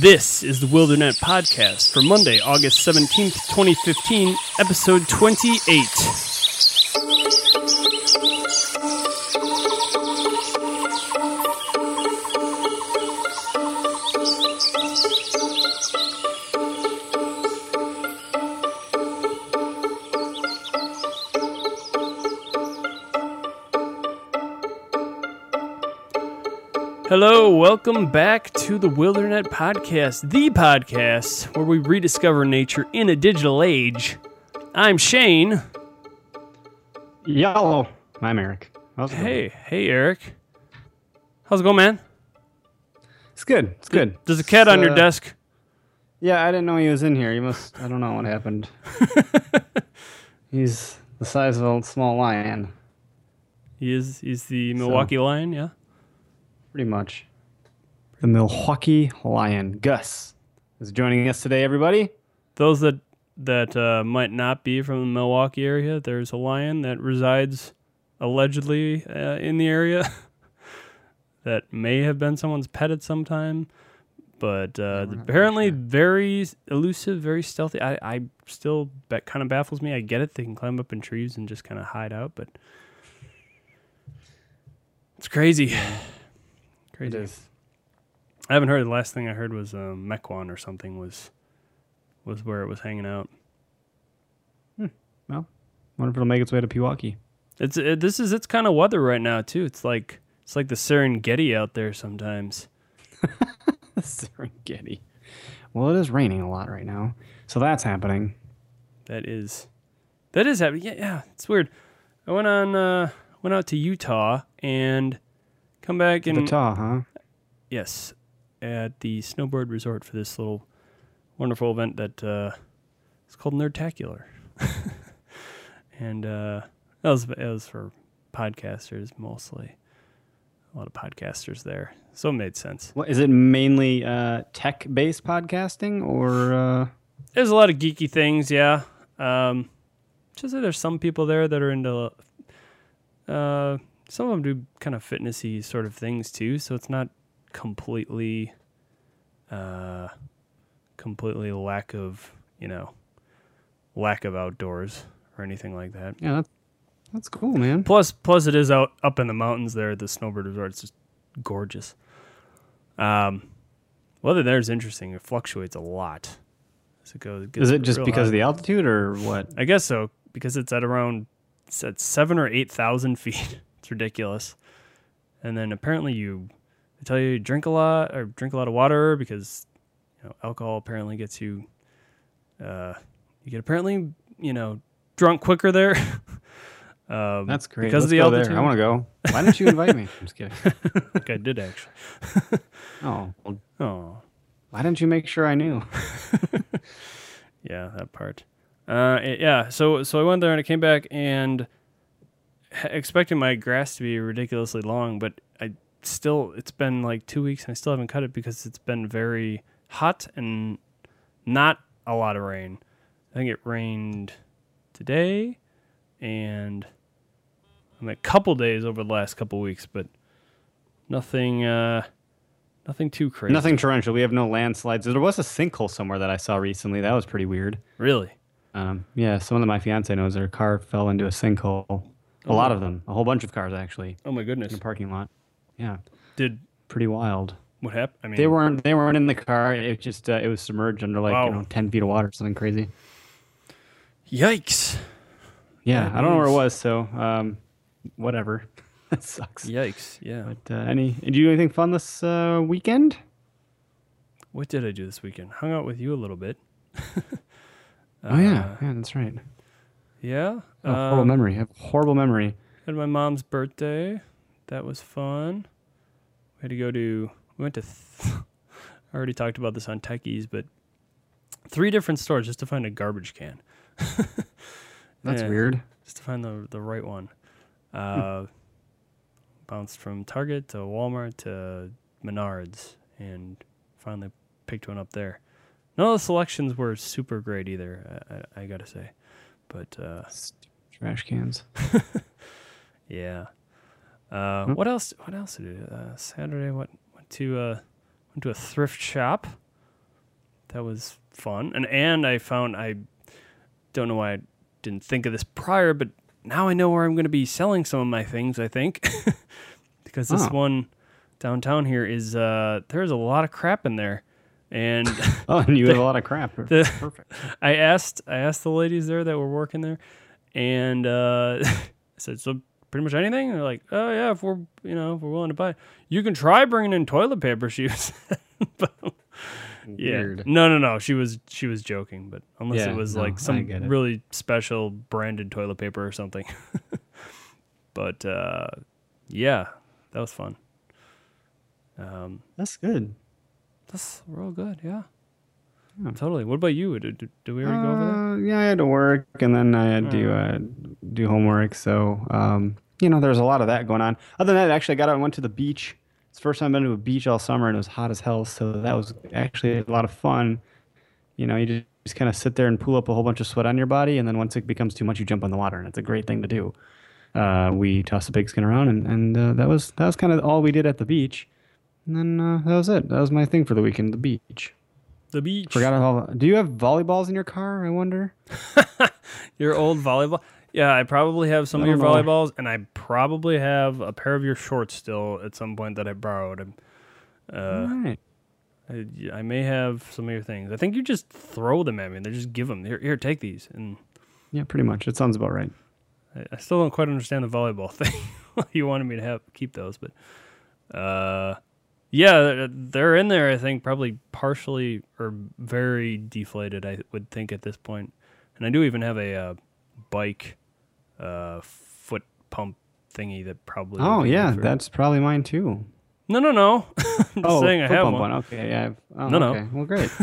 This is the Wildernet podcast for Monday, August 17th, 2015, episode 28. Welcome back to the Wildernet Podcast, the podcast where we rediscover nature in a digital age. I'm Shane. Yellow. I'm Eric. How's it going? Hey, hey, Eric. How's it going, man? It's good. It's good. There's a cat on your Uh, desk. Yeah, I didn't know he was in here. He must. I don't know what happened. He's the size of a small lion, He is he's the Milwaukee Lion, yeah? pretty much. The Milwaukee Lion. Gus is joining us today. Everybody. Those that that uh, might not be from the Milwaukee area, there's a lion that resides allegedly uh, in the area that may have been someone's pet at some time, but uh, apparently very elusive, very stealthy. I, I still that kind of baffles me. I get it; they can climb up in trees and just kind of hide out, but it's crazy. Crazy. is. I haven't heard. The last thing I heard was um, Mequon or something was was where it was hanging out. Well, wonder if it'll make its way to Pewaukee. It's it, this is its kind of weather right now too. It's like it's like the Serengeti out there sometimes. Serengeti. Well, it is raining a lot right now, so that's happening. That is that is happening. Yeah, yeah, it's weird. I went on uh went out to Utah and come back The and taw, huh? yes, at the Snowbird resort for this little wonderful event that uh it's called Nerdtacular. and uh that was it was for podcasters mostly. A lot of podcasters there. So it made sense. Is it? Mainly uh, tech-based podcasting, or uh, There's a lot of geeky things, yeah. Um, just that there's some people there that are into. Uh, some of them do kind of fitnessy sort of things too, so it's not completely, uh, completely lack of you know, lack of outdoors or anything like that. yeah, that's, that's cool, man. Plus, plus it is out up in the mountains there at the snowbird resort. It's just gorgeous. Um, weather there is interesting. It fluctuates a lot. As it goes, gets Is it just because hot. of the altitude, or what? I guess so because it's at around it's at seven or eight thousand feet. it's ridiculous. And then apparently you they tell you drink a lot or drink a lot of water because you know alcohol apparently gets you uh you get apparently you know drunk quicker there. um, That's great. because Let's of the altitude. there. I want to go. Why didn't you invite me? I'm just kidding. I think I did actually. Oh, Oh why didn't you make sure I knew? Yeah, that part. Uh, it- yeah. So so I went there and I came back and expecting my grass to be ridiculously long, but I still it's been like two weeks and I still haven't cut it because it's been very hot and not a lot of rain. I think it rained today and I mean, a couple days over the last couple weeks, but nothing uh nothing too crazy. Nothing torrential. We have no landslides. There was a sinkhole somewhere that I saw recently. That was pretty weird. really. Um, yeah, someone that my fiance knows, their car fell into a sinkhole. A lot of them. A whole bunch of cars, actually, Oh my goodness! in a parking lot. Yeah, Did pretty wild. what happened? I mean They weren't. They weren't in the car. It just. Uh, it was submerged under like Wow. you know ten feet of water, something crazy. Yikes. Yeah, I don't know where it was. So, um, whatever. that sucks. Yikes. Yeah. But uh, any? Did you do anything fun this uh, weekend? What did I do this weekend? Hung out with you a little bit. oh yeah, Uh, yeah, that's right. Yeah. Oh, horrible um, memory. I have horrible memory. Had my mom's birthday. That was fun. We had to go to. We went to. Th- I already talked about this on Techies, but three different stores just to find a garbage can. That's Yeah. weird. Just to find the the right one. Uh, bounced from Target to Walmart to Menards, and finally picked one up there. None of the selections were super great either. I, I, I gotta say, but uh, Trash cans. Yeah. Uh, Hmm. What else? What else did I do? Uh, Saturday, what went to uh, went to a thrift shop. that was fun. And and I found I don't know why I didn't think of this prior, but now I know where I'm going to be selling some of my things. I think because this Oh. one downtown here is uh, there's a lot of crap in there, and Oh, and you have a lot of crap. the- Perfect. I asked I asked the ladies there that were working there, and uh, I said, "So pretty much anything?" They're like, "Oh yeah, if we're you know if we're willing to buy, you can try bringing in toilet paper." She was, but, yeah, Weird. no, no, no. She was she was joking, but unless Yeah, it was no, like some really special branded toilet paper or something. but uh, yeah, that was fun. Um, That's good. that's real good. Yeah. Yeah. Totally. What about you? Did, did, did we already go over that? Uh, yeah, I had to work and then I had to uh, do homework. So, um, you know, there's a lot of that going on. Other than that, actually, I got out and went to the beach. It's the first time I've been to a beach all summer and it was hot as hell. So that was actually a lot of fun. You know, you just, just kind of sit there and pull up a whole bunch of sweat on your body. And then once it becomes too much, you jump in the water. And it's a great thing to do. Uh, we tossed a pigskin around and, and uh, that was that was kind of all we did at the beach. And then uh, that was it. That was my thing for the weekend, the beach. The beach. Forgot all. Do you have volleyballs in your car? I wonder. Your old volleyball. Yeah, I probably have some I of your volleyballs, and I probably have a pair of your shorts still at some point that I borrowed. Uh, All right. I, I may have some of your things. I think you just throw them at me. They just give them. Here, here, take these. And Yeah, pretty much. It sounds about right. I, I still don't quite understand the volleyball thing. you wanted me to have keep those, but uh, yeah, they're- in there. I think probably partially or very deflated. I would think at this point. and I do even have a uh, bike uh, foot pump thingy that probably. Oh yeah, that's probably mine too. no, no, no. I'm just saying I have pump one. Okay, yeah. I've, oh, No, no. Okay. Well, great.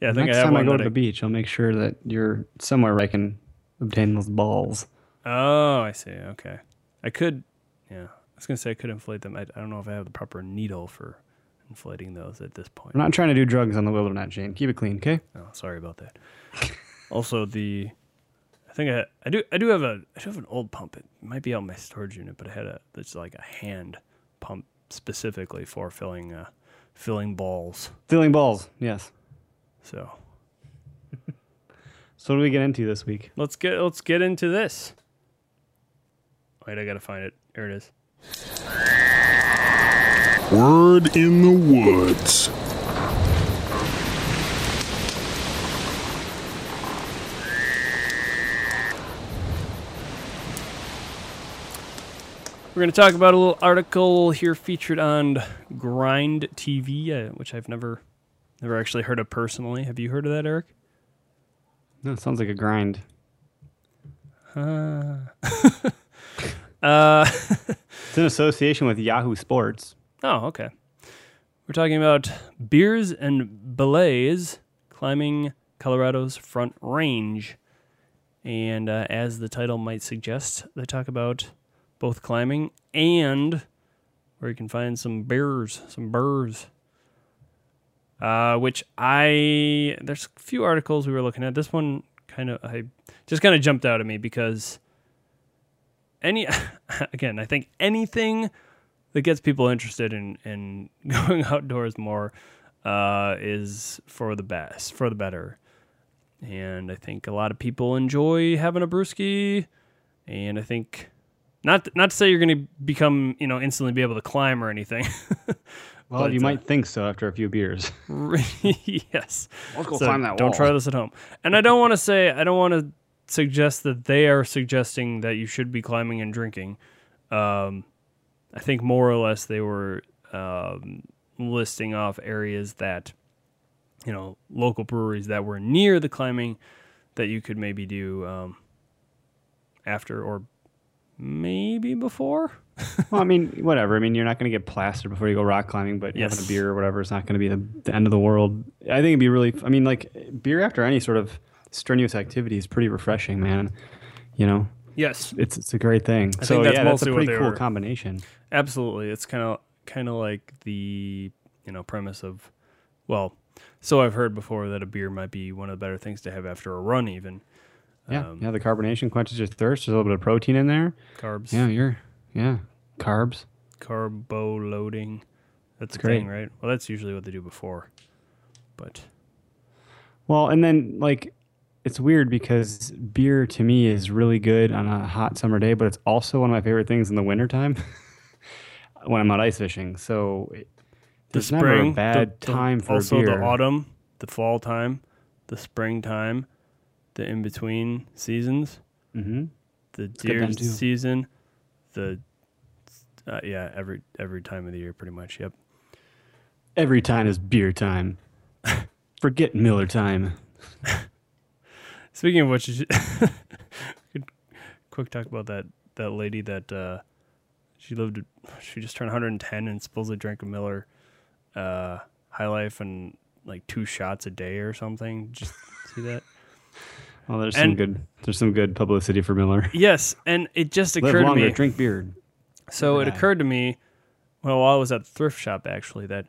Yeah, I think Next I have time I go to the beach, I'll make sure that you're somewhere where I can obtain those balls. Oh, I see. Okay, I could. Yeah, I was gonna say I could inflate them. I, I don't know if I have the proper needle for inflating those at this point. I'm not trying to do drugs on the Wildernet, Shane. Keep it clean, okay? Oh, sorry about that. also, the I think I I do I do have a I do have an old pump. It might be out in my storage unit, but I had a it's like a hand pump specifically for filling uh filling balls. Filling balls. Yes. So So what do we get into this week? let's get let's get into this. Wait, I gotta find it. Here it is. Word in the woods. We're going to talk about a little article here featured on Grind TV, uh, which I've never never actually heard of personally. Have you heard of that, Eric? No, it sounds like a grind. Uh, uh, It's in association with Yahoo Sports. oh, okay. We're talking about beers and belays climbing Colorado's Front Range. And uh, as the title might suggest, they talk about both climbing and where you can find some bears, some burrs. Uh, which I there's a few articles we were looking at. This one kind of I just kind of jumped out at me because any again I think anything that gets people interested in in going outdoors more uh, is for the best, for the better. And I think a lot of people enjoy having a brewski, and I think not not to say you're going to become you know instantly be able to climb or anything. Well, But, you uh, might think so after a few beers. yes. Let's go So climb that don't try this at home. And I don't want to say I don't want to suggest that they are suggesting that you should be climbing and drinking. Um, I think more or less they were um, listing off areas that you know local breweries that were near the climbing that you could maybe do um, after or maybe before. well, I mean, whatever. I mean, you're not going to get plastered before you go rock climbing, but Yes. having a beer or whatever is not going to be the, the end of the world. I think it'd be really. I mean, like beer after any sort of strenuous activity is pretty refreshing, man. You know, Yes, it's it's a great thing. I so think that's yeah, that's a pretty cool were- combination. Absolutely. It's kind of kind of like the you know premise of well, so I've heard before that a beer might be one of the better things to have after a run, even Yeah, Um, yeah. The carbonation quenches your thirst. There's a little bit of protein in there. carbs, Yeah, you're yeah carbs. carbo loading. That's Great. thing, right? Well, that's usually what they do before. But Well, and then like it's weird because beer to me is really good on a hot summer day, but it's also one of my favorite things in the wintertime when I'm out ice fishing. So it, the there's never a spring, bad the- the- time for also beer. the autumn, the fall time, the springtime, the in between seasons, hmm the deer season, the uh, yeah every every time of the year pretty much. Yep. Every time is beer time. Forget Miller time. Speaking of which, quick talk about that that lady that uh, she lived. She just turned 110 and supposedly drank a Miller uh, High Life and like two shots a day or something. Just see that? Well, there's some good. There's some good publicity for Miller. Yes, and it just occurred to longer, me. drink beer. So it occurred to me, well, while I was at the thrift shop, actually, that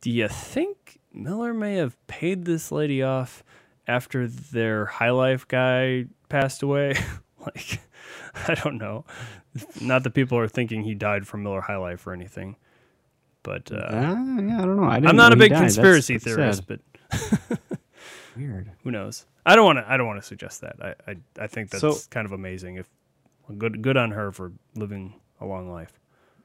do you think Miller may have paid this lady off after their High Life guy passed away? like, I don't know. Not that people are thinking he died from Miller High Life or anything, but uh, Ah, yeah, I don't know. I didn't I'm not a big. That's- conspiracy that's theorist, sad. but Weird. who knows? I don't want to. I don't want to suggest that. I, I I think that's So- kind of amazing. If good good on her for living a long life.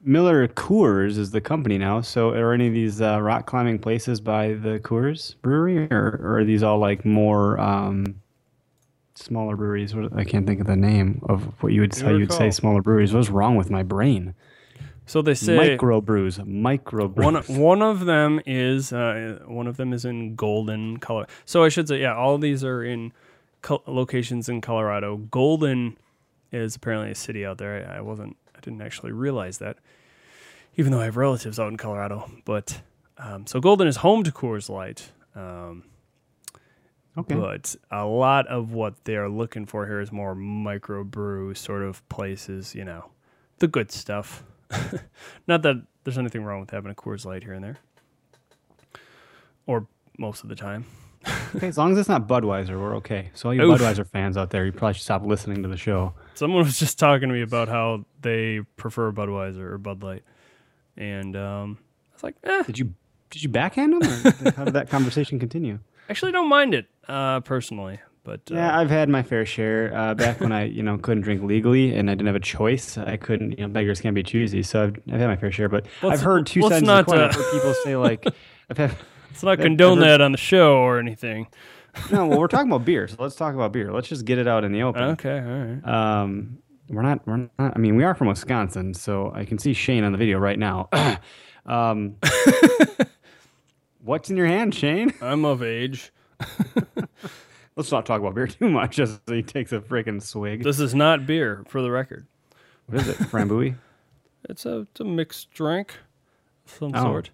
Miller Coors is the company now. So are any of these uh, rock climbing places by the Coors Brewery, or, or are these all like more um, smaller breweries? What, I can't think of the name of what you would you you'd say smaller breweries. What's wrong with my brain? So they say micro brews, micro brews. one one of them is uh, one of them is in Golden, Colorado. So I should say, yeah, all of these are in col- locations in Colorado. Golden is apparently a city out there. I, I wasn't, I didn't actually realize that, even though I have relatives out in Colorado. But um, so Golden is home to Coors Light. Um, okay. but a lot of what they are looking for here is more microbrew sort of places, you know, the good stuff. Not that there's anything wrong with having a Coors Light here and there, or most of the time. okay. As long as it's not Budweiser, we're okay. So all you Oof. Budweiser fans out there, you probably should stop listening to the show. Someone was just talking to me about how they prefer Budweiser or Bud Light, and um, I was like, eh, Did you did you backhand them? Or how did that conversation continue? actually don't mind it uh, personally, but uh, Yeah, I've had my fair share. Uh, back when I, you know, couldn't drink legally and I didn't have a choice, I couldn't. You know, beggars can't be choosy. So I've, I've had my fair share. But Let's- I've heard two sides of the coin. I've uh, heard people say like, I've had let's not I've condone heard- that on the show or anything. No. Well, we're talking about beer, so let's talk about beer. Let's just get it out in the open. Okay, all right. Um, we're not. We're not. I mean, we are from Wisconsin, so I can see Shane on the video right now. um, what's in your hand, Shane? I'm of age. Let's not talk about beer too much, as he takes a freaking swig. This is not beer, for the record. What is it? Framboise? It's a it's a mixed drink of some Oh. sort.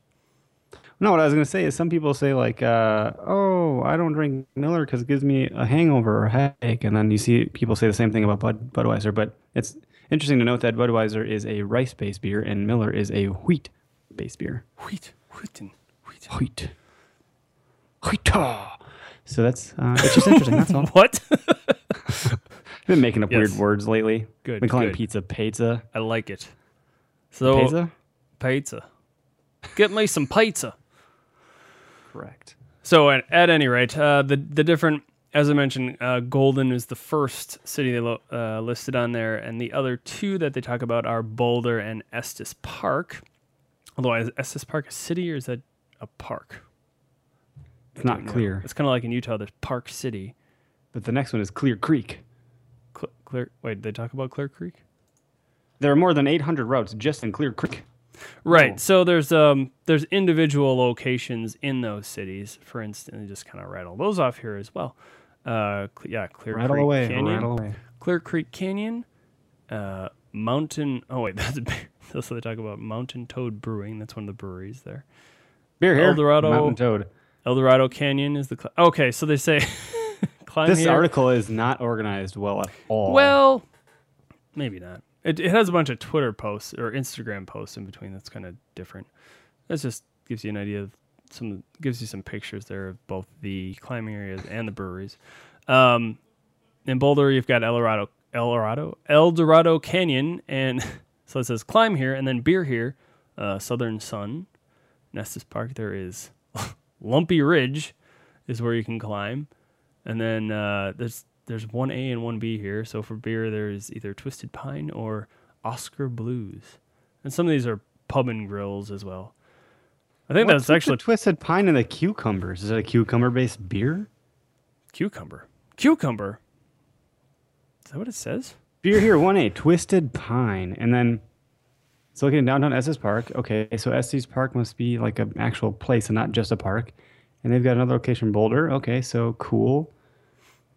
No, what I was gonna say is some people say like, uh, "Oh, I don't drink Miller because it gives me a hangover or a headache," and then you see people say the same thing about Bud Budweiser. But it's interesting to note that Budweiser is a rice-based beer and Miller is a wheat-based beer. Wheat, wheaten, wheat. Wheat, wheat. So that's uh, it's just interesting. That's all. What? I've been making up Yes. weird words lately. Good, Been calling good. pizza pizza. I like it. So Pizza. pizza. Get me some pizza. Correct. So at, at any rate, uh, the the different, as I mentioned, uh, Golden is the first city they lo- uh, listed on there, and the other two that they talk about are Boulder and Estes Park. Although is Estes Park a city or is that a park? It's not No. clear, It's kind of like in Utah. There's Park City. but the next one is Clear Creek. Cl- Clear. Wait, did they talk about Clear Creek? There are more than 800 routes just in Clear Creek. Right. Oh. So there's um there's individual locations in those cities. For instance, just kind of rattle those off here as well. Uh, cl- yeah, Clear Rattle Creek away, Canyon, rattle away. Clear Creek Canyon, uh, Mountain. Oh wait, that's that's what they talk about. Mountain Toad Brewing. That's one of the breweries there. Beer here. El Dorado. Mountain Toad. El Dorado Canyon is the. Cl- okay, so they say This here. article is not organized well at all. Well, maybe not. It, it has a bunch of Twitter posts or Instagram posts in between. That's kind of different. That just gives you an idea of some. Gives you some pictures there of both the climbing areas and the breweries. Um, in Boulder, you've got El Dorado, El Dorado, Canyon, and so it says climb here and then beer here. Uh, Southern Sun, Estes Park. There is Lumpy Ridge, is where you can climb, and then uh, there's there's one A and one B here. So for beer, there's either Twisted Pine or Oskar Blues, and some of these are pub and grills as well. I think What's that's actually twisted pine and the cucumbers. Is it a cucumber based beer? cucumber. Cucumber. Is that what it says? Beer here, one A, twisted pine, and then it's looking at downtown Estes Park. Okay, so Estes Park must be like an actual place and not just a park. And they've got another location, in Boulder. Okay, so cool.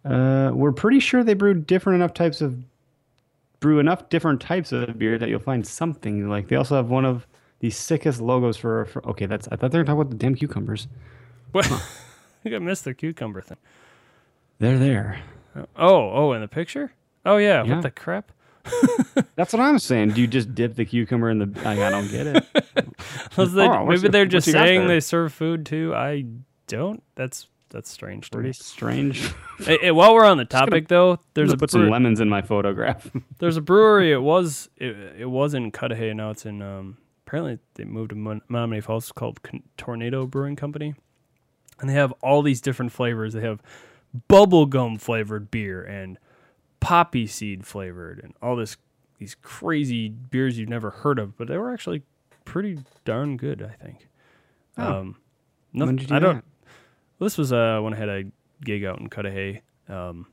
Uh, we're pretty sure they brew different enough types of brew enough different types of beer that you'll find something like. They also have one of the sickest logos for. for okay, that's I thought they were talking about the damn cucumbers. What? I think I missed the cucumber thing. They're there. Oh, oh, in the picture? Oh yeah. Yeah. What the crap? That's what I'm saying. Do you just dip the cucumber in the? Like, I don't get it. They- Oh, maybe the- they're just saying they serve food too. I don't. That's that's strange to me. Pretty strange. Hey, hey, while we're on the topic, though, there's a put some lemons in my photograph. there's a brewery. It was it, it was in Cudahy. Now it's in. Um, apparently, they moved to Mon- Menomonee Falls. It's called Con- Tornado Brewing Company, and they have all these different flavors. They have bubblegum flavored beer and poppy seed flavored, and all this these crazy beers you've never heard of. But they were actually pretty darn good. I think. Oh. Um, When nothing, did you do I don't. that? Well, this was uh, when I had a gig out in Cudahy um,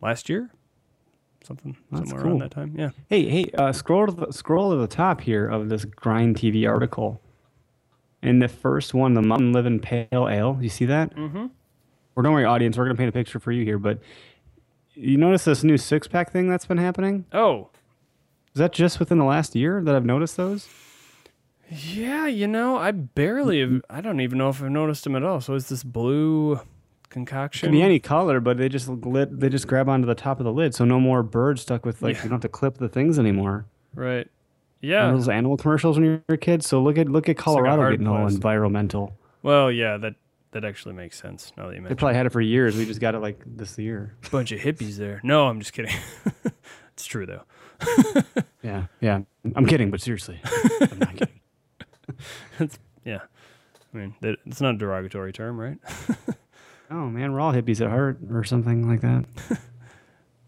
last year, something That's somewhere cool. around that time. Yeah. Hey, hey, uh, scroll to the scroll to the top here of this Grind TV article. In the first one, the Mountain Living Pale Ale. You see that? Mm-hmm. Or don't worry, audience. We're gonna paint a picture for you here. But you notice this new six pack thing that's been happening? Oh, Is that just within the last year that I've noticed those? Yeah. You know, I barely. Mm-hmm. Have, I don't even know if I've noticed them at all. So it's this blue concoction? It Can be any color, but they just lit, they just grab onto the top of the lid, so no more birds stuck with like Yeah. you don't have to clip the things anymore. right. Remember Yeah. those animal commercials when you were a kid. So look at look at Colorado hard getting all plastic. environmental. Well, yeah. That that actually makes sense now that you They probably had it for years. We just got it like this year. Bunch of hippies there. No, I'm just kidding. it's true though. Yeah, yeah. I'm kidding, but seriously, I'm not kidding. Yeah. I mean, it's not a derogatory term, right? Oh man, we're all hippies at heart, or something like that.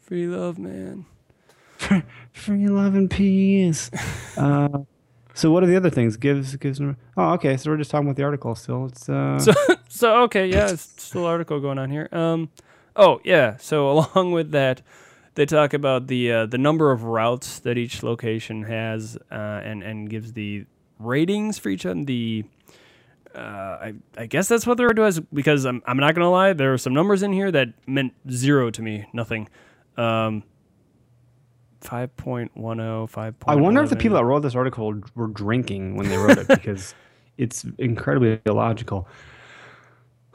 Free love, man. Free love and peace. uh, so what are the other things? Gives gives. Oh, okay. So we're just talking about the article still. It's uh, So, so okay, yeah, it's still article going on here. Um, oh yeah. So along with that, they talk about the uh, the number of routes that each location has, uh, and and gives the ratings for each of them. The uh, I I guess that's what they're doing is because I'm I'm not gonna lie, there are some numbers in here that meant zero to me, nothing. Um, 5.10, 5.11. I wonder if the people that wrote this article were drinking when they wrote it because it's incredibly illogical.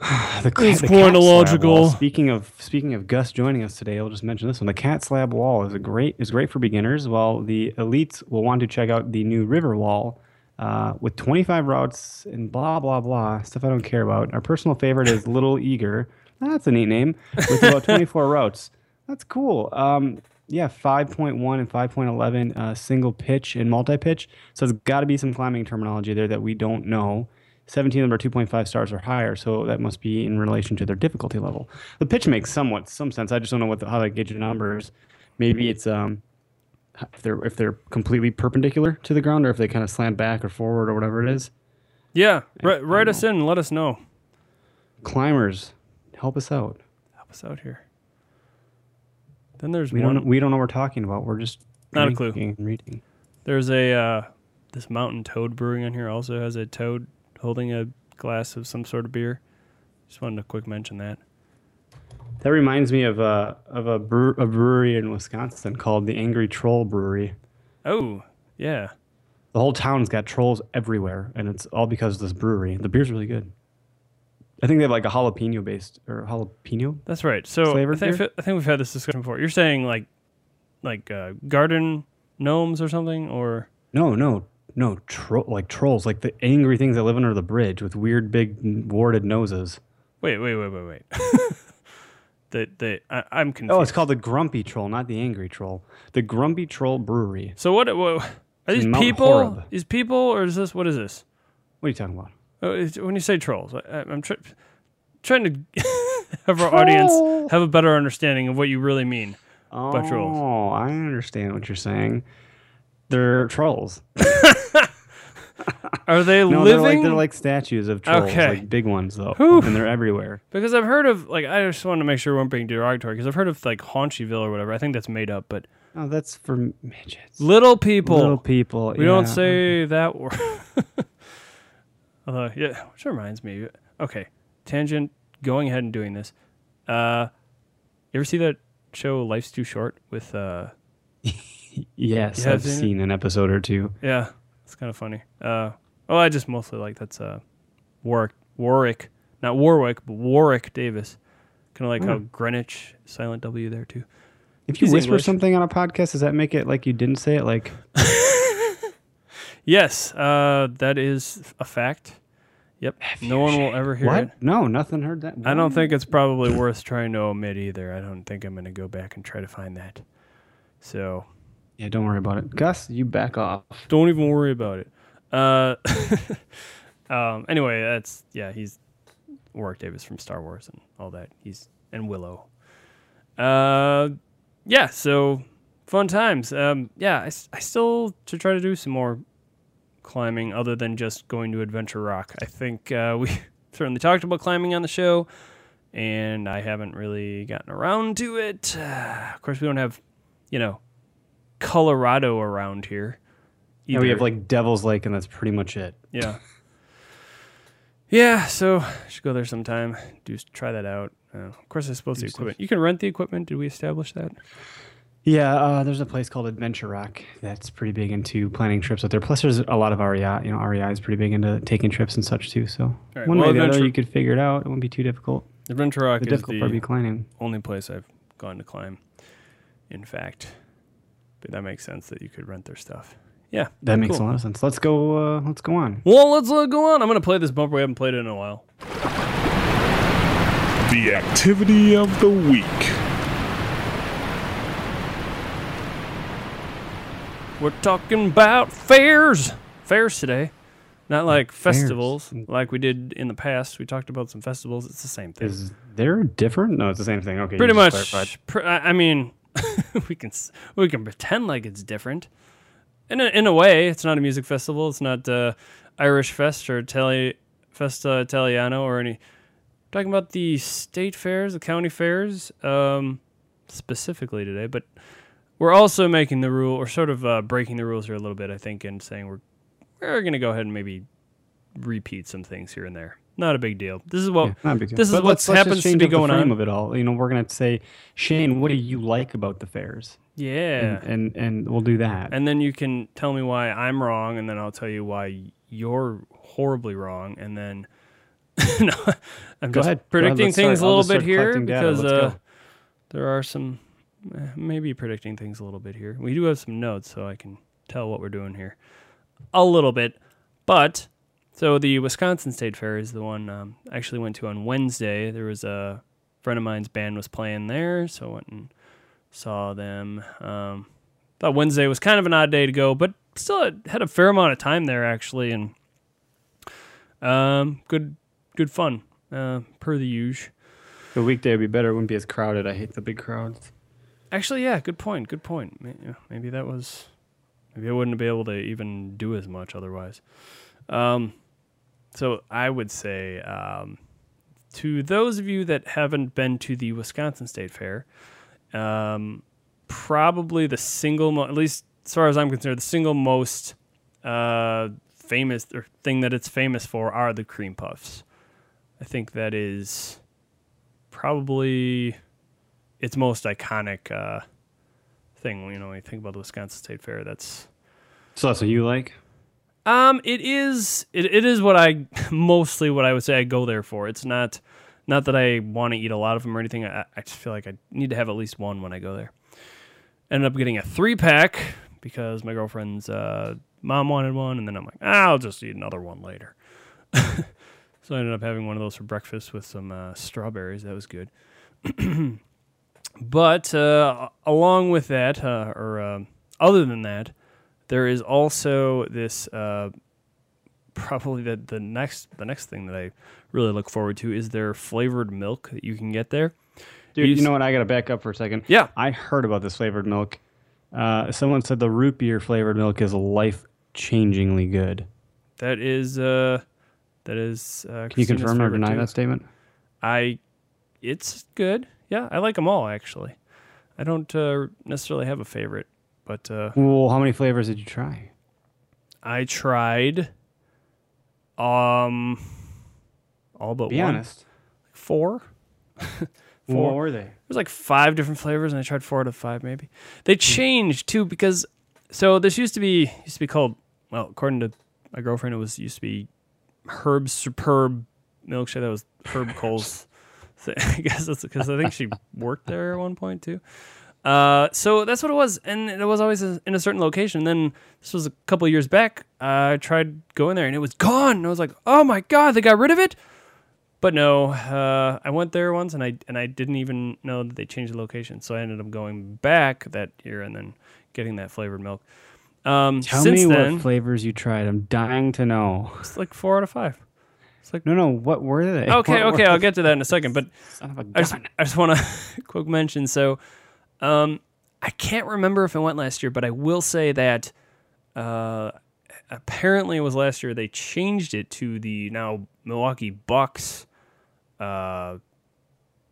the, It's the quite cat slab illogical. Speaking of speaking of Gus joining us today, I'll just mention this one. The cat slab wall is a great is great for beginners, while the elites will want to check out the new river wall uh, with 25 routes and blah blah blah stuff I don't care about. Our personal favorite is Little Eiger. That's a neat name with about 24 routes. That's cool. Um, yeah, 5.1 and 5.11 uh, single pitch and multi pitch. So there's got to be some climbing terminology there that we don't know. 17 of them are 2.5 stars or higher, so that must be in relation to their difficulty level. The pitch makes somewhat some sense. I just don't know what the, how they gauge the numbers. Maybe it's um, if they're if they're completely perpendicular to the ground, or if they kind of slant back or forward or whatever it is. Yeah, ri- write us in let us know. Climbers, help us out. Help us out here. Then there's We one. don't we don't know what we're talking about. We're just Not a clue. and reading. There's a uh, this Mountain Toad Brewing on here also has a toad holding a glass of some sort of beer. Just wanted to quick mention that. That reminds me of a of a, brew, a brewery in Wisconsin called the Angry Troll Brewery. Oh, yeah. The whole town's got trolls everywhere, and it's all because of this brewery. The beer's really good. I think they have like a jalapeno based or jalapeno. That's right. So I think? I think we've had this discussion before. You're saying like like uh, garden gnomes or something or No, no, no, tro- like trolls, like the angry things that live under the bridge with weird big warded noses. wait, wait, wait, wait, wait. the the I, I'm confused. Oh, it's called the Grumpy Troll, not the Angry Troll. The Grumpy Troll Brewery. So what, what are these people? Horeb. These people or is this what is this? What are you talking about? Oh, it's- when you say trolls, I, I'm tri- trying to have our audience have a better understanding of what you really mean. Oh, by trolls. Oh, I understand what you're saying. They're trolls. Are they No, living? they're like they're like statues of trolls, Okay. like big ones though, Whew. and they're everywhere. because I've heard of like I just want to make sure we weren't being derogatory because I've heard of like Haunchyville or whatever. I think that's made up, but Oh, that's for midgets. little people. Little people. we don't yeah. say that word. Although, yeah, which reminds me. Okay, tangent. Going ahead and doing this. Uh, you ever see that show Life's Too Short with uh Yes, I've seen it? seen an episode or two. Yeah, it's kind of funny. Uh, oh, I just mostly like that's uh, Warwick, Warwick, not Warwick, but Warwick Davis. Kind of like how Hmm. Greenwich, silent W there too. If you He's whisper English. something on a podcast, does that make it like you didn't say it? Like, Yes, uh, that is a fact. Yep, no one will ever hear what? it. No, nothing heard that. I don't think it's probably worth trying to omit either. I don't think I'm going to go back and try to find that. So Yeah, don't worry about it. Gus, you back off. don't even worry about it. Uh, um, anyway, that's yeah. He's Warwick Davis from Star Wars and all that. He's and Willow. Uh, yeah. So fun times. Um, yeah. I still to try to do some more climbing other than just going to Adventure Rock. I think uh, we certainly talked about climbing on the show, and I haven't really gotten around to it. Uh, of course, we don't have, you know, Colorado around here. Yeah, we have like Devil's Lake, and that's pretty much it. Yeah. Yeah, so I should go there sometime. Do try that out. Uh, of course, I suppose the equipment. You can rent the equipment. Did we establish that? Yeah, uh, there's a place called Adventure Rock that's pretty big into planning trips out there. Plus, there's a lot of REI. You know, REI is pretty big into taking trips and such too. So right, one well, way or the other, you could figure it out. It wouldn't be too difficult. Adventure Rock The is difficult part the be climbing. only place I've gone to climb. In fact, that makes sense that you could rent their stuff. Yeah, That makes cool. a lot of sense. Let's go. Uh, let's go on. Well, let's uh, go on. I'm gonna play this bumper. We haven't played it in a while. The activity of the week. We're talking about fairs. Fairs today. Not like festivals like we did in the past. We talked about some festivals. It's the same thing. Is there different? No, it's the same thing. Okay, Pretty much. Pr- I I mean, we can we can pretend like it's different. In a, in a way, it's not a music festival. It's not uh, Irish Fest or Itali- Festa Italiano or any. Talking about the state fairs, the county fairs, um, specifically today. But we're also making the rule, or sort of uh, breaking the rules here a little bit. I think, and saying we're we're going to go ahead and maybe repeat some things here and there. Not a big deal. This is what Yeah, not a big deal. this is what let's- let's just happens to be up the going frame on. of it all. You know, we're gonna say, Shane, what do you like about the fairs? yeah. And and, and we'll do that. and then you can tell me why I'm wrong, and then I'll tell you why you're horribly wrong, and then no, I'm Go just ahead. Predicting things start. a little bit here because uh, there are some eh, maybe predicting things a little bit here. We do have some notes, so I can tell what we're doing here a little bit, but. So the Wisconsin State Fair is the one um, I actually went to on Wednesday. There was a friend of mine's band was playing there, so I went and saw them. Um, thought Wednesday was kind of an odd day to go, but still had- a fair amount of time there actually, and um, good good fun uh, per the usual. the weekday would be better. It wouldn't be as crowded. I hate the big crowds. Actually, yeah, good point. Good point. Maybe that was. Maybe I wouldn't be able to even do as much otherwise. Um, so I would say um, to those of you that haven't been to the Wisconsin State Fair, um, probably the single, mo- at least as far as I'm concerned, the single most uh, famous or thing that it's famous for are the cream puffs. I think that is probably its most iconic uh, thing. You know, when you think about the Wisconsin State Fair, that's So that's what you like? Um, it is it, it is what I mostly what I would say I go there for. It's not not that I want to eat a lot of them or anything. I, I just feel like I need to have at least one when I go there. Ended up getting a three pack because my girlfriend's uh, mom wanted one, and then I'm like, ah, I'll just eat another one later. so I ended up having one of those for breakfast with some uh, strawberries. That was good. but uh, along with that, uh, or um other than that, there is also this uh, probably the the next the next thing that I really look forward to is their flavored milk that you can get there. Dude, You you know what? I got to back up for a second. Yeah. I heard about this flavored milk. Uh, someone said the root beer flavored milk is life changingly good. That is uh that is uh Can you confirm or deny too. that statement? I it's good. Yeah, I like them all actually. I don't uh, necessarily have a favorite, but uh, Well, how many flavors did you try? I tried um all but Be one. honest. Four. What were they? There's like five different flavors, and I tried four out of five maybe. They changed too because so this used to be used to be called well, according to my girlfriend, it was used to be Herb's Superb milkshake. That was Herb Kohl's. thing. I guess that's because I think she worked there at one point too. Uh, so that's what it was, and it was always in a certain location. then this was a couple of years back. I tried going there, and it was gone. And I was like, "Oh my god, they got rid of it!" But no, uh, I went there once, and I and I didn't even know that they changed the location. So I ended up going back that year, and then getting that flavored milk. Um, Tell since me then, what flavors you tried. I'm dying to know. it's like four out of five. It's like No, no. What were they? Okay, What okay, I'll get to that in a second. But Son of a I just. I just want to quick mention. So, um, I can't remember if it went last year, but I will say that uh, apparently it was last year. They changed it to the now Milwaukee Bucks uh,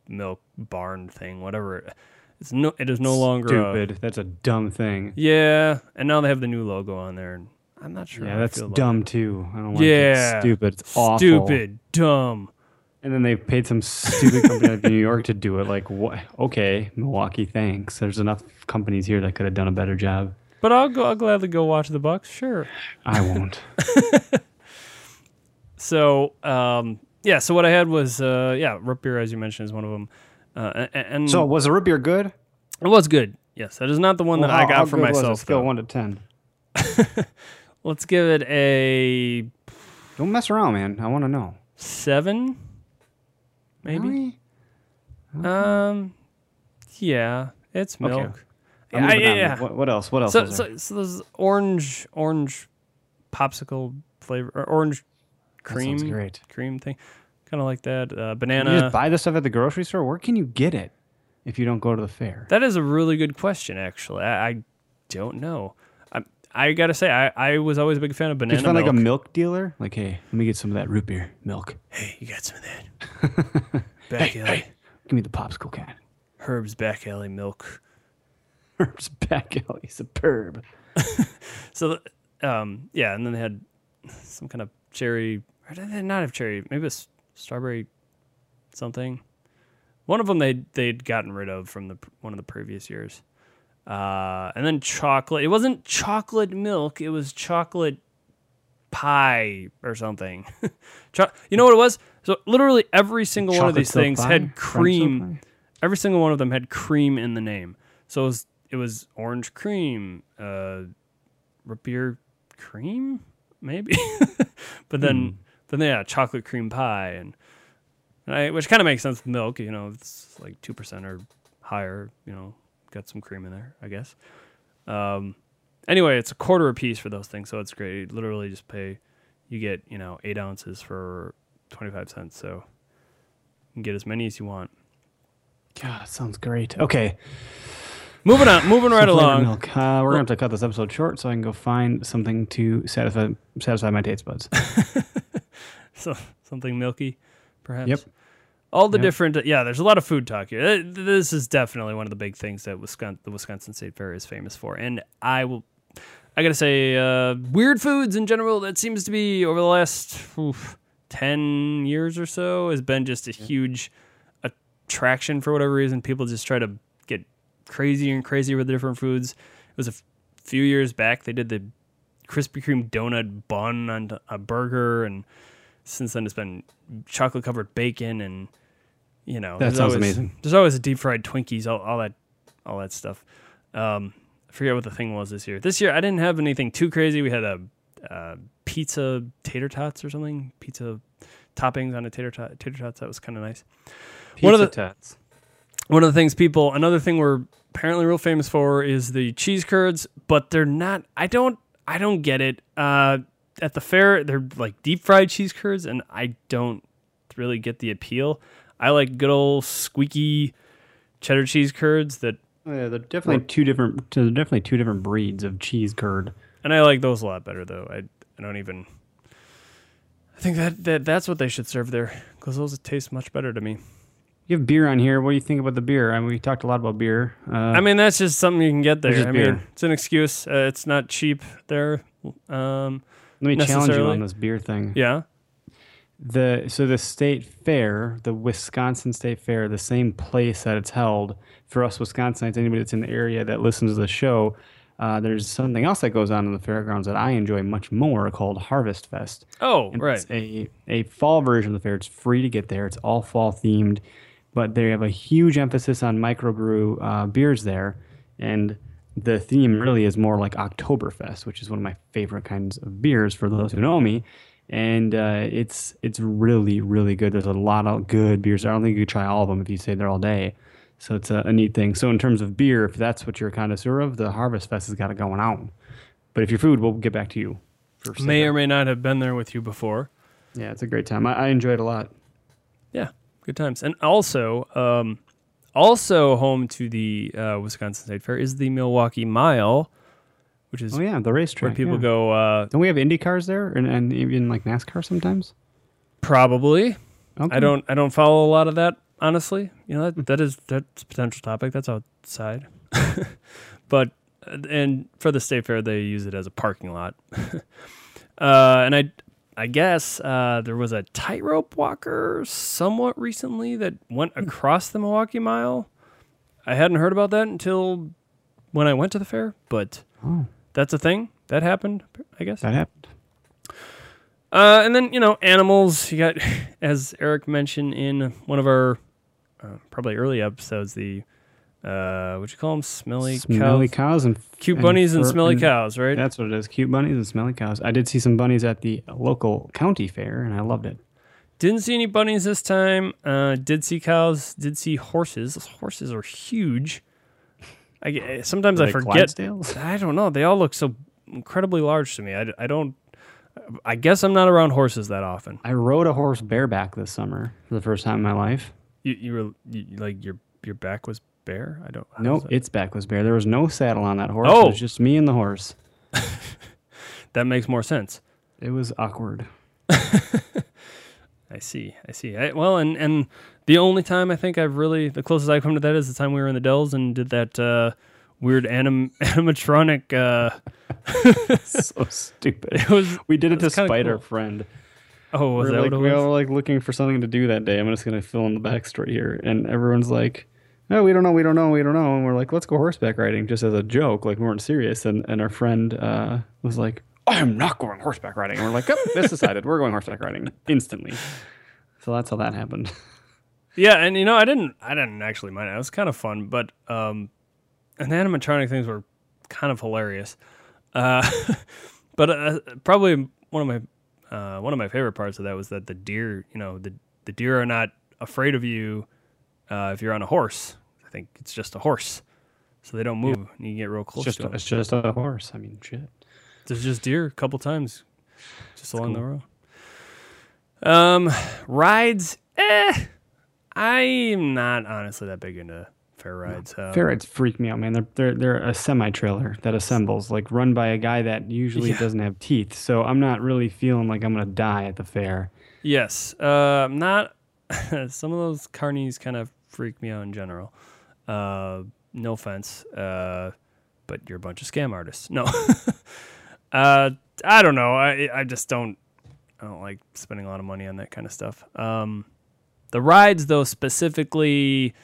milk barn thing, whatever. It's no, it is no longer a- Stupid. That's a dumb thing. yeah, and now they have the new logo on there, and I'm not sure. Yeah, that's feel about dumb too. I don't like Yeah. it. Stupid. It's it. awful. Stupid, dumb. And then they paid some stupid company out of New York to do it. Like, what? Okay, Milwaukee, thanks. There's enough companies here that could have done a better job. But I'll go. I'll gladly go watch the Bucks. Sure. I won't. So, um, yeah. So what I had was, uh, yeah, root beer, as you mentioned, is one of them. Uh, and, and so, was the root beer good? it was good. Yes, that is not the one Well, that I got how for good was it? myself. Scale though. one to ten. Let's give it a Don't mess around, man. I want to know. seven, maybe. Really? Um, yeah, it's Okay. milk. I'm Yeah, moving yeah. What, what else? What else? So, so, so there's orange, orange popsicle flavor, or orange cream, great. cream thing, kind of like that. Uh, You banana. just buy this stuff at the grocery store. Where can you get it if you don't go to the fair? That is a really good question, actually. I, I don't know. I, gotta say, I, I was always a big fan of banana Just find like a milk. milk dealer. Like, hey, let me get some of that root beer milk. hey, you got some of that? back alley, Give me the popsicle can. Herb's back alley milk. Herb's back alley superb. So, um, yeah, and then they had some kind of cherry. Or did they not have cherry? Maybe it's strawberry something. One of them they they'd gotten rid of from the one of the previous years. Uh, and then chocolate. It wasn't chocolate milk. It was chocolate pie or something. Cho- you know what it was? So literally every single one of these things pie? had cream. Every single one of them had cream in the name. So it was, it was orange cream, uh, beer cream, maybe. but then, then yeah, chocolate cream pie, and, and I, which kind of makes sense with milk. You know, it's like two percent or higher. You know, got some cream in there, I guess. Um, anyway, it's a quarter a piece for those things, so it's great. You literally just pay. You get you know eight ounces for twenty five cents, so you can get as many as you want. God, sounds great. Okay, Moving on, moving right along. Uh, we're gonna have to cut this episode short so I can go find something to satisfy satisfy my taste buds. So something milky, perhaps. Yep. All the Yep. different, yeah. There's a lot of food talk here. This is definitely one of the big things that Wisconsin, the Wisconsin State Fair is famous for. And I will, I gotta say, uh, weird foods in general. That seems to be over the last oof, ten years or so has been just a huge attraction for whatever reason. People just try to get crazier and crazier with the different foods. It was a f- few years back they did the Krispy Kreme donut bun on a burger, and since then it's been chocolate covered bacon and you know That sounds always- amazing. There's always deep fried Twinkies, all, all that, all that stuff. Um, I forget what the thing was this year. This year I didn't have anything too crazy. We had a, uh pizza tater tots or something, pizza toppings on a tater tot tater tots. That was kind of nice. One of Pizza the- Tuts. One of the things people, another thing we're apparently real famous for is the cheese curds, but they're not. I don't. I don't get it. Uh, at the fair they're like deep fried cheese curds, and I don't really get the appeal. I like good old squeaky cheddar cheese curds that, Oh, yeah, they're definitely two different. They're definitely two different breeds of cheese curd. and I like those a lot better though. I I don't even. I think that, that that's what they should serve there because those taste much better to me. You have beer on here. What do you think about the beer? I mean, we talked a lot about beer. Uh, I mean, that's just something you can get there. I beer. mean, it's an excuse. Uh, it's not cheap there. Um, let me challenge you on this beer thing. yeah. The so the state fair, the Wisconsin State Fair, the same place that it's held for us Wisconsinites. Anybody that's in the area that listens to the show, uh, there's something else that goes on in the fairgrounds that I enjoy much more called Harvest Fest. Oh, And right. It's a, a fall version of the fair. It's free to get there. It's all fall themed, but they have a huge emphasis on microbrew uh, beers there. And the theme really is more like Oktoberfest, which is one of my favorite kinds of beers for those who know me. And uh, it's it's really really good. There's a lot of good beers. I don't think you could try all of them if you stayed there all day. So it's a, a neat thing. So in terms of beer, if that's what you're a connoisseur of, the Harvest Fest has got it going on. But if you're food, we'll get back to you. May or may not have been there with you before. Yeah, it's a great time. I, I enjoy it a lot. Yeah, good times. And also, um, also home to the uh, Wisconsin State Fair is the Milwaukee Mile, which is Oh yeah, the racetrack. where people yeah. go. Uh, Don't we have Indy cars there, and, and even like NASCAR sometimes? probably. Okay. I don't. I don't follow a lot of that. Honestly, you know that that is that's a potential topic. That's outside, but and for the state fair they use it as a parking lot. uh, and I I guess uh, there was a tightrope walker somewhat recently that went across the Milwaukee Mile. I hadn't heard about that until when I went to the fair, but Oh, that's a thing that happened. I guess. that happened. Uh, and then you know animals. You got, as Eric mentioned in one of our uh, probably early episodes, the uh, what you call them, smelly, Smelly cows, cows and cute and bunnies and smelly and- cows, right? That's what it is. Cute bunnies and smelly cows. I did see some bunnies at the local county fair, and I loved it. Didn't see any bunnies this time. Uh, did see cows. Did see horses. Those horses are huge. I get- eh, sometimes I forget. I don't know. They all look so incredibly large to me. I, I don't. I guess I'm not around horses that often. I rode a horse bareback this summer for the first time in my life. You, you were you, like your your back was bare. I don't. No, its back was bare. There was no saddle on that horse. Oh. It was just me and the horse. that makes more sense. It was awkward. I see. I see. I, well, and and the only time I think I've really the closest I've come to that is the time we were in the Dells and did that uh, weird anim, animatronic. Uh, so stupid. it was. We did it to That's kinda our cool. friend. Oh, was we're that like, what we it all were like looking for something to do that day. I'm just gonna fill in the backstory here, and everyone's like, "No, we don't know, we don't know, we don't know." And we're like, "Let's go horseback riding," just as a joke, like we weren't serious. And and our friend uh, was like, "I am not going horseback riding." And we're like, "Oh, this decided. We're going horseback riding instantly." So that's how that happened. Yeah, and you know, I didn't. I didn't actually mind it. It was kind of fun, but um, and the animatronic things were kind of hilarious. Uh, but uh, probably one of my uh, one of my favorite parts of that was that the deer, you know, the the deer are not afraid of you uh, if you're on a horse. I think it's just a horse, so they don't move. And you can get real It's close just to them. it's just a horse. I mean, shit. There's just deer a couple times, just along the road. Um, rides, eh. I'm not honestly that big into fair rides. Uh, Fair rides freak me out, man. They're they're they're a semi trailer that assembles, like run by a guy that usually Yeah. doesn't have teeth. So I'm not really feeling like I'm gonna die at the fair. Yes. Uh, not some of those carnies kind of freak me out in general. Uh, no offense, uh, but you're a bunch of scam artists. No. uh, I don't know. I I just don't. I don't like spending a lot of money on that kind of stuff. Um, the rides, though, specifically,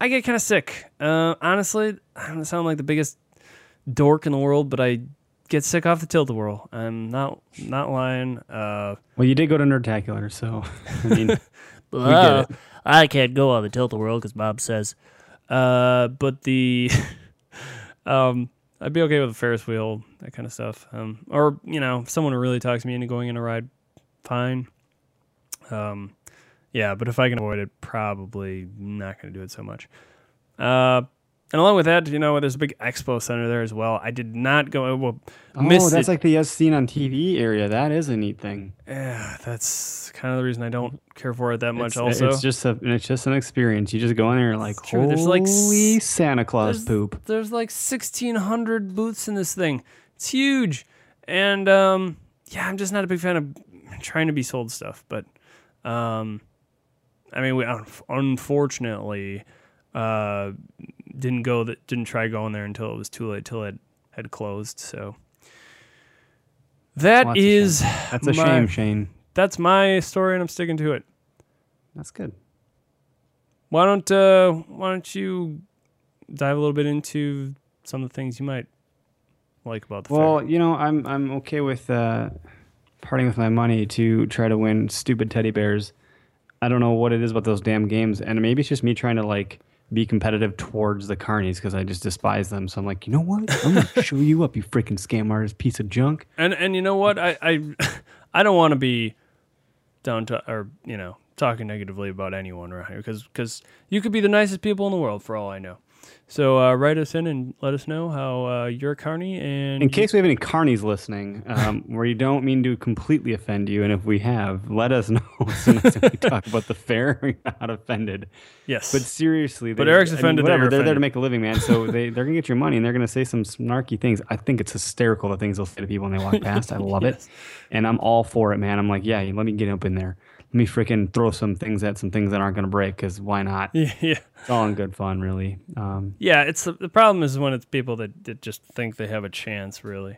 I get kind of sick. Uh, honestly, I don't sound like the biggest dork in the world, but I get sick off the tilt a whirl. I'm not not lying. Uh, Well, you did go to Nerdtacular, so I mean, uh. I can't go on the tilt a whirl because Bob says. Uh, but the, um, I'd be okay with a Ferris wheel, that kind of stuff. Um, or you know, if someone really talks me into going in a ride, fine. Um, yeah, but if I can avoid it, probably not going to do it so much. Uh, and along with that, you know, there's a big expo center there as well. I did not go. Well, Oh, that's it. like the as seen on TV area. That is a neat thing. yeah, that's kind of the reason I don't care for it that much. It's, also, it's just a, it's just an experience. You just go in there and like, true. There's like holy Santa Claus there's- poop. there's like 1600 booths in this thing it's huge and um yeah i'm just not a big fan of trying to be sold stuff but um i mean we unfortunately uh didn't go that didn't try going there until it was too late till it had closed so that Well, that's a is That's a my- shame, Shane. that's my story and i'm sticking to it That's good. why don't uh why don't you dive a little bit into some of the things you might like about the fair Well, you know, I'm I'm okay with uh, parting with my money to try to win stupid teddy bears. I don't know what it is about those damn games, and maybe it's just me trying to like be competitive towards the carnies because I just despise them. So I'm like, you know what? I'm gonna show you up, you freaking scam artist piece of junk. And and you know what? I I, I don't want to be down to or you know talking negatively about anyone around here because because you could be the nicest people in the world for all I know. So uh, write us in and let us know how uh, you're a carny and In case we have any carnies listening, um, where you don't mean to completely offend you, and if we have, let us know as we talk about the fair. We're not offended. yes, But seriously, But Eric's I mean, offended whatever. they're there to make a living, man. So they they're gonna get your money, and they're gonna say some snarky things. I think it's hysterical the things they'll say to people when they walk past. I love Yes. it, and I'm all for it, man. I'm like, yeah, let me get up in there. Let me freaking throw some things at some things that aren't gonna break, because why not? yeah, yeah, It's all in good fun, really. Um, yeah. It's the, the problem is when it's people that, that just think they have a chance. Really,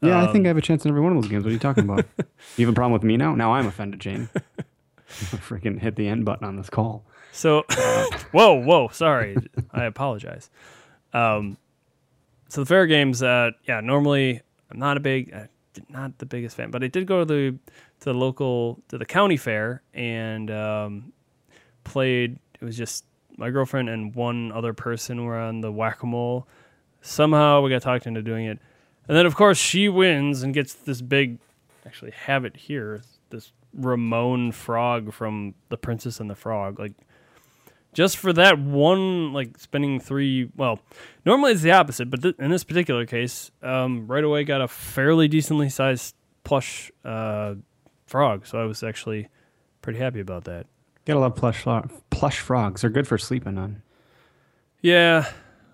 yeah, I think Um, I have a chance in every one of those games. What are you talking about? you have a problem with me now? Now I'm offended, Jane. I freaking hit the end button on this call. So, whoa, whoa, sorry, I apologize. Um, so the fair games, uh, yeah, normally I'm not a big, uh, not the biggest fan, but I did go to the to the local to the county fair and um, played. It was just my girlfriend and one other person were on the whack a mole. Somehow we got talked into doing it, and then of course she wins and gets this big. Actually, have it here. This Ramon frog from The Princess and the Frog, like just for that one, like spending three. Well, normally it's the opposite, but th- in this particular case, um, right away got a fairly decently sized plush uh, frog. So I was actually pretty happy about that. Gotta love plush plush frogs. They're good for sleeping on. Yeah,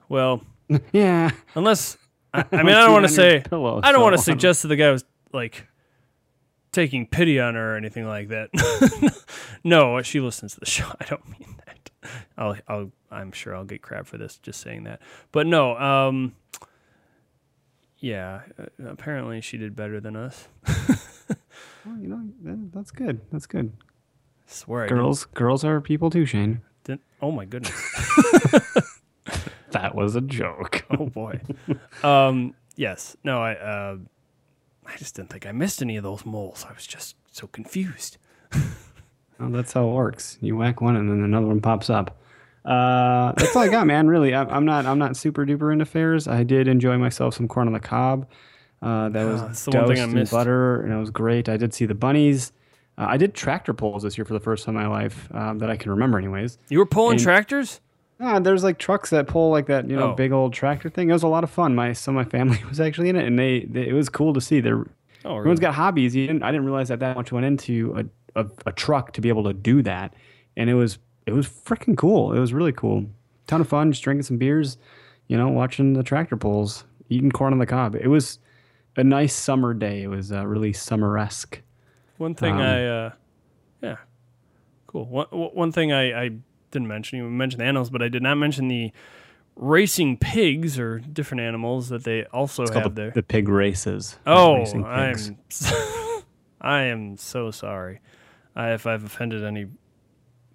well, yeah. unless I, I mean, I don't want to Sleep on your say pillow, I don't want to suggest that the guy was like taking pity on her or anything like that. no, she listens to the show. I don't mean that. I'll, I'll, I'm sure I'll get crap for this just saying that. But no, um, yeah, uh, apparently she did better than us. Well, you know, that's good. That's good. swear, I didn't- Girls, girls are people too, Shane. didn't, oh my goodness. That was a joke. oh boy. um, yes, no, I, uh, I just didn't think I missed any of those moles. I was just so confused. Well, that's how it works. You whack one, and then another one pops up. Uh, that's all I got, man. Really, I, I'm not. I'm not super duper into fairs. I did enjoy myself some corn on the cob. Uh, that was that's the one thing I doused in missed. butter, and it was great. I did see the bunnies. Uh, I did tractor pulls this year for the first time in my life um, that I can remember, anyways. You were pulling And- tractors? Ah, there's like trucks that pull like that, you know, Oh. big old tractor thing. It was a lot of fun. My some of my family was actually in it, and they, they it was cool to see. They're Oh, everyone's got hobbies. You didn't, I didn't realize that that much went into a, a, a truck to be able to do that, and it was it was freaking cool. It was really cool. Ton of fun, just drinking some beers, you know, watching the tractor pulls, eating corn on the cob. It was a nice summer day. It was uh, really summer esque. One thing Um, I, uh, yeah, cool. One, one thing I, I didn't mention, you mentioned the animals, but I did not mention the racing pigs or different animals that they also It's have the, there. the pig races. oh. I'm, I am so sorry I, if I've offended any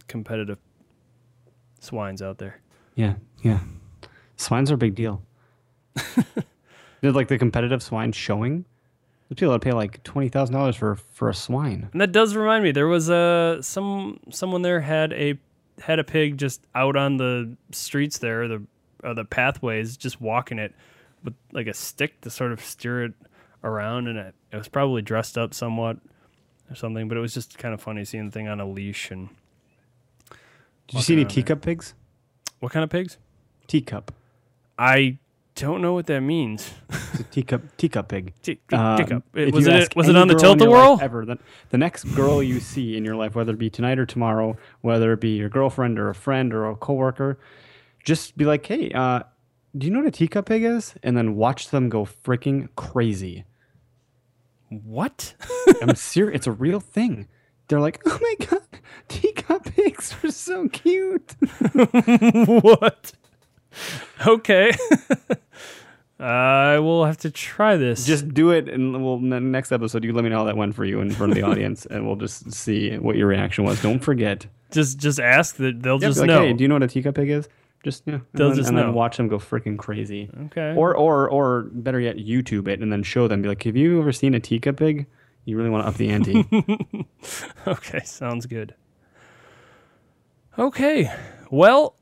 competitive swines out there. Yeah, yeah. Swines are a big deal. Did like the competitive swine showing? There's people that pay like twenty thousand dollars for for a swine. And that does remind me, there was a some someone there had a had a pig just out on the streets there, the or the pathways, just walking it with like a stick to sort of steer it around, and it, it was probably dressed up somewhat or something, but it was just kind of funny seeing the thing on a leash. And Did you see any there. teacup pigs? what kind of pigs? Teacup. I don't know what that means. It's a teacup teacup pig. Um, tick. It- was it was it on the tilt a whirl? Ever the, the next girl you see in your life, whether it be tonight or tomorrow, whether it be your girlfriend or a friend or a coworker, just be like, "Hey, uh, do you know what a teacup pig is?" And then watch them go freaking crazy. What? I'm serious. It's a real thing. They're like, "Oh my god, teacup pigs are so cute." what? Okay. I will have to try this. just do it, and we'll n- next episode. You let me know how that went for you in front of the audience, and we'll just see what your reaction was. Don't forget. just just ask that they'll Yeah, just like, know. hey, do you know what a teacup pig is? Just yeah, and, They'll then, just and know. then watch them go freaking crazy. okay. Or or or better yet, YouTube it and then show them. Be like, have you ever seen a teacup pig? You really want to up the ante. Okay, sounds good. Okay, well,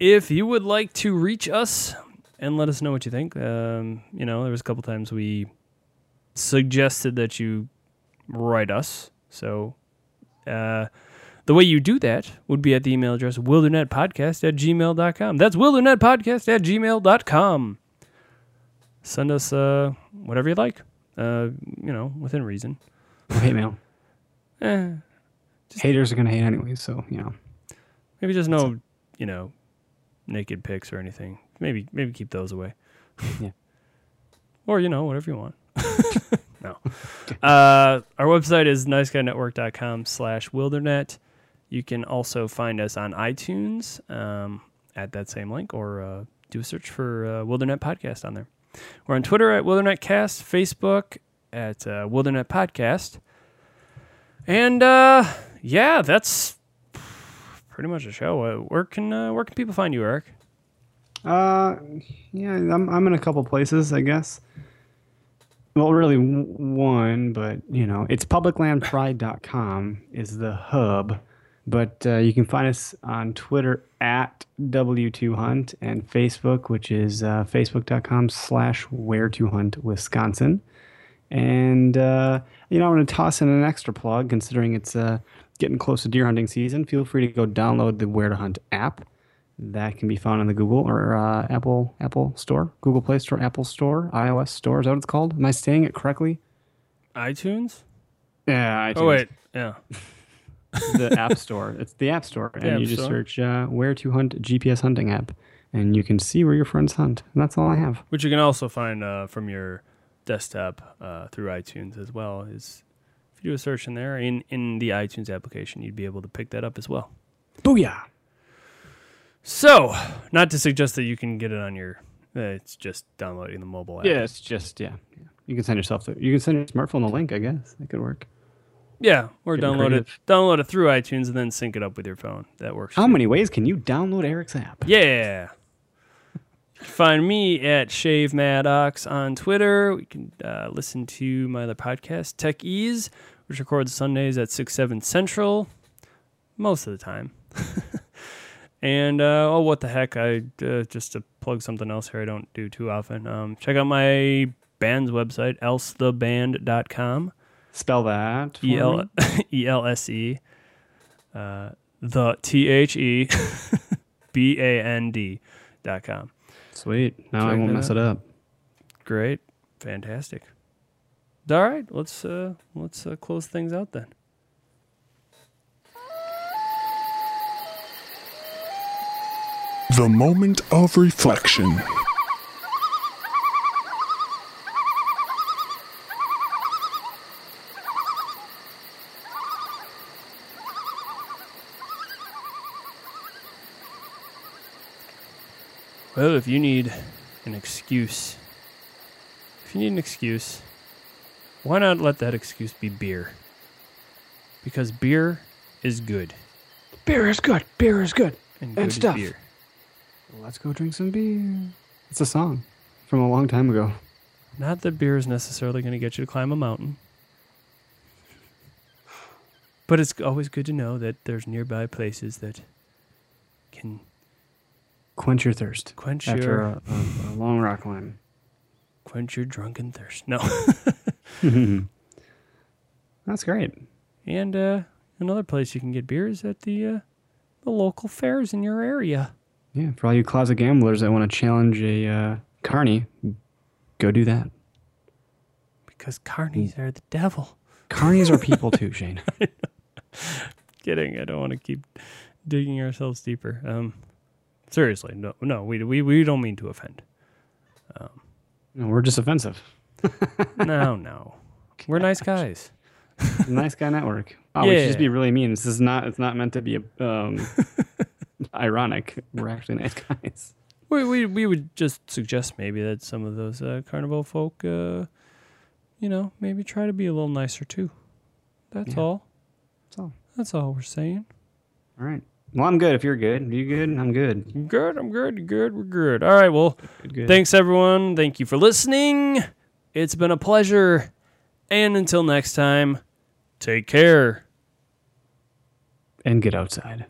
if you would like to reach us and let us know what you think, um, you know, there was a couple times we suggested that you write us. So, uh, the way you do that would be at the email address wildernetpodcast at gmail.com. That's wildernetpodcast at gmail.com. Send us uh, whatever you like, uh, you know, within reason. hate mail. Eh, Haters are gonna hate anyway, so you know. Maybe just no, you know, naked pics or anything. Maybe maybe keep those away. Yeah. Or you know whatever you want. no. Uh, our website is niceguynetwork.com slash wildernet. You can also find us on iTunes um, at that same link or uh, do a search for uh, Wildernet Podcast on there. We're on Twitter at WildernetCast, Facebook at uh, Wildernet Podcast. And uh, yeah, that's pretty much a show. Uh, where can uh, where can people find you, Eric? Uh, yeah, I'm I'm in a couple places, I guess. Well, really one, but you know, it's publiclandpride.com is the hub, but uh, you can find us on Twitter at W2Hunt and Facebook, which is uh, facebook.com slash where to hunt Wisconsin. And, uh, you know, I'm going to toss in an extra plug considering it's uh, getting close to deer hunting season. Feel free to go download the Where to Hunt app. That can be found in the Google or uh, Apple Apple Store, Google Play Store, Apple Store, iOS Store. Is that what it's called? Am I saying it correctly? iTunes? Yeah. Oh wait, yeah. the App Store. It's the App Store, and App you just Store. search uh, "Where to Hunt" GPS hunting app, and you can see where your friends hunt. And that's all I have. Which you can also find uh, from your desktop uh, through iTunes as well. Is if you do a search in there in in the iTunes application, you'd be able to pick that up as well. Booyah! So, not to suggest that you can get it on your. Uh, it's just downloading the mobile app. Yeah, it's just yeah. yeah. You can send yourself the. You can send your smartphone the link. I guess that could work. Yeah, or Getting download it. Download it through iTunes and then sync it up with your phone. That works. How too. many ways can you download Eric's app? Yeah. Find me at Shane Maddox on Twitter. We can uh, listen to my other podcast, Tech Ease, which records Sundays at 6, 7 Central, most of the time. and, uh, oh, what the heck. I uh, Just to plug something else here I don't do too often. Um, check out my band's website, elsetheband.com. Spell that. for E L me. E L S E, uh, the T H E B A N D dot com. Sweet. Now I won't mess out. it up. Great, fantastic. All right, let's uh, let's uh, close things out then. The moment of reflection. Well, if you need an excuse, if you need an excuse, why not let that excuse be beer? Because beer is good, Beer is good. Beer is good. and And good is stuff. beer. Let's go drink some beer. It's a song from a long time ago. Not that beer is necessarily going to get you to climb a mountain. But it's always good to know that there's nearby places that can Quench your thirst quench after your a, a, a long rock climb. quench your drunken thirst. No. That's great. and uh, another place you can get beer is at the uh, the local fairs in your area. Yeah, for all you closet gamblers that want to challenge a uh, carny, go do that. Because carnies are the devil. Carnies are people too, Shane. Kidding. I don't want to keep digging ourselves deeper. Um, seriously, no, no, we we we don't mean to offend. No, we're just offensive. No, no, we're nice guys. nice guy network. Oh, we should just be really mean. This is not. It's not meant to be um, ironic. We're actually nice guys. We we we would just suggest maybe that some of those uh, carnival folk, uh, you know, maybe try to be a little nicer too. That's Yeah. all. That's all. That's all we're saying. All right. Well, I'm good. If you're good, you good? I'm good. Good. I'm good. Good. We're good. All right. Well, Good. good. thanks everyone. Thank you for listening. It's been a pleasure. And until next time, take care. and get outside.